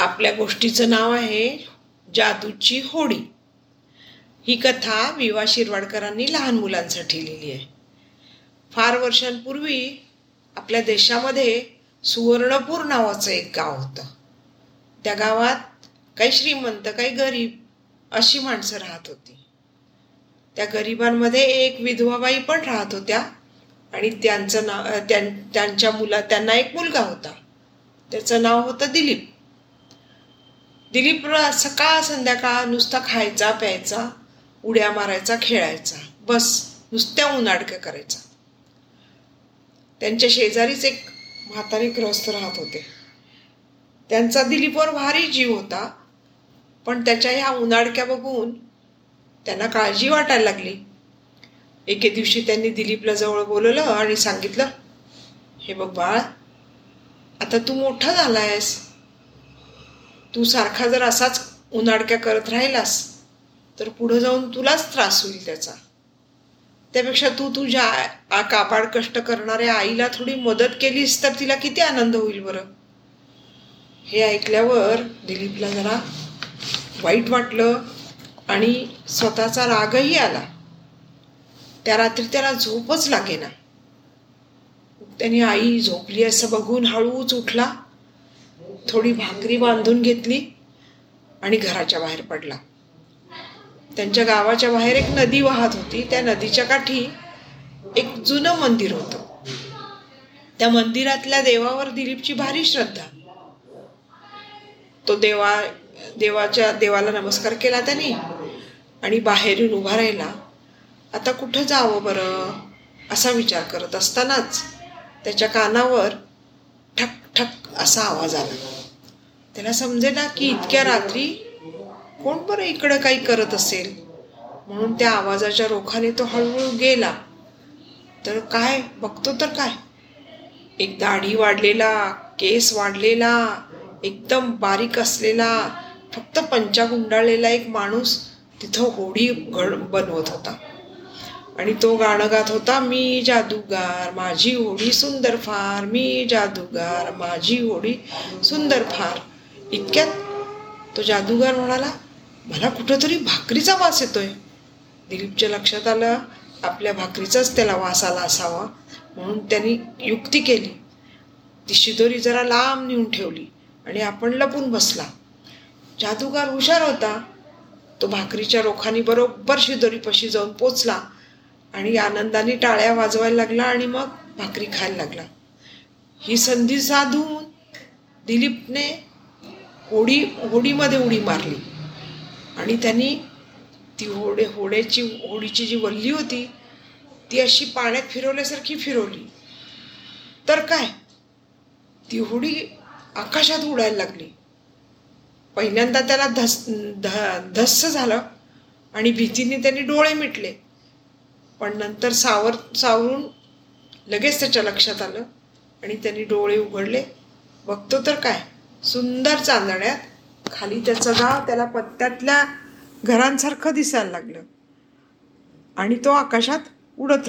आपल्या गोष्टीचं नाव आहे जादूची होडी. ही कथा विवा शिरवाडकरांनी लहान मुलांसाठी लिहिली आहे. फार वर्षांपूर्वी आपल्या देशामध्ये सुवर्णपूर नावाचं एक गाव होतं. त्या गावात काही श्रीमंत काही गरीब अशी माणसं राहत होती. त्या गरिबांमध्ये एक विधवाबाई पण राहत होत्या आणि त्यांचं नाव त्यां त्यांच्या मुला त्यांना एक मुलगा होता. त्याचं नाव होतं दिलीप. दिलीप सकाळ संध्याकाळ नुसता खायचा प्यायचा उड्या मारायचा खेळायचा. बस नुसत्या उन्हाडक्या करायचा. त्यांच्या शेजारीच एक म्हातारी ग्रस्त राहत होते. त्यांचा दिलीपवर भारी जीव होता पण त्याच्या ह्या उन्हाडक्या बघून त्यांना काळजी वाटायला लागली. एके दिवशी त्यांनी दिलीपला जवळ बोलवलं आणि सांगितलं हे बघ बाळ आता तू मोठा झाला आहेस तू सारखा जर असाच उन्हाडक्या करत राहिलास तर पुढं जाऊन तुलाच त्रास होईल त्याचा. त्यापेक्षा तू तुझ्या आ कष्ट करणाऱ्या आईला थोडी मदत केलीस तर तिला किती आनंद होईल बरं? हे ऐकल्यावर दिलीपला जरा वाईट वाटलं आणि स्वतःचा रागही आला. त्या रात्री त्याला झोपच लागेना. त्याने आई झोपली असं बघून हळूच उठला. थोडी भाकरी बांधून घेतली आणि घराच्या बाहेर पडला. त्यांच्या गावाच्या बाहेर एक नदी वाहत होती. त्या नदीच्या काठी एक जुनं मंदिर होतं. त्या मंदिरातल्या देवावर दिलीपची भारी श्रद्धा. तो देवा देवाच्या देवाला नमस्कार केला त्याने आणि बाहेरून उभा राहिला. आता कुठं जावं बरं? असा विचार करत असतानाच त्याच्या कानावर ठक ठक असा आवाज आला. त्याला समजे ना की इतक्या रात्री कोण बरं इकडं काही करत असेल? म्हणून त्या आवाजाच्या रोखाने तो हळूहळू गेला. तर काय? बघतो तर काय? एक दाढी वाढलेला केस वाढलेला एकदम बारीक असलेला फक्त पंचा गुंडाळलेला एक माणूस तिथं होडी घड बनवत होता. आणि तो गाणं गात होता मी जादूगार माझी होडी सुंदर फार मी जादूगार माझी होडी सुंदर फार. इतक्यात तो जादूगार म्हणाला मला कुठंतरी भाकरीचा वास येतोय. दिलीपच्या लक्षात आलं आपल्या भाकरीचाच त्याला वास आला असावा म्हणून त्यांनी युक्ती केली. ती शिदोरी जरा लांब नेऊन ठेवली आणि आपण लपून बसला. जादूगार हुशार होता. तो भाकरीच्या रोखानी बरोबर शिदोरीपाशी जाऊन पोचला. आणि आनंदाने टाळ्या वाजवायला लागला आणि मग भाकरी खायला लागला. ही संधी साधून दिलीपने होडी होडीमध्ये उडी मारली. आणि त्यांनी ती होडे होड्याची होडीची जी वल्ली होती ती अशी पाण्यात फिरवल्यासारखी फिरवली. तर काय? ती होडी आकाशात उडायला लागली. पहिल्यांदा त्याला धस ध धस्स झालं आणि भीतीने त्यांनी डोळे मिटले. पण नंतर सावर सावरून लगेच त्याच्या लक्षात आलं आणि त्यांनी डोळे उघडले. बघतो तर काय? सुंदर चांदण्यात खाली त्याचं गाव त्याला पत्त्यातल्या घरांसारखं दिसायला लागलं. आणि तो आकाशात उडत राहिला.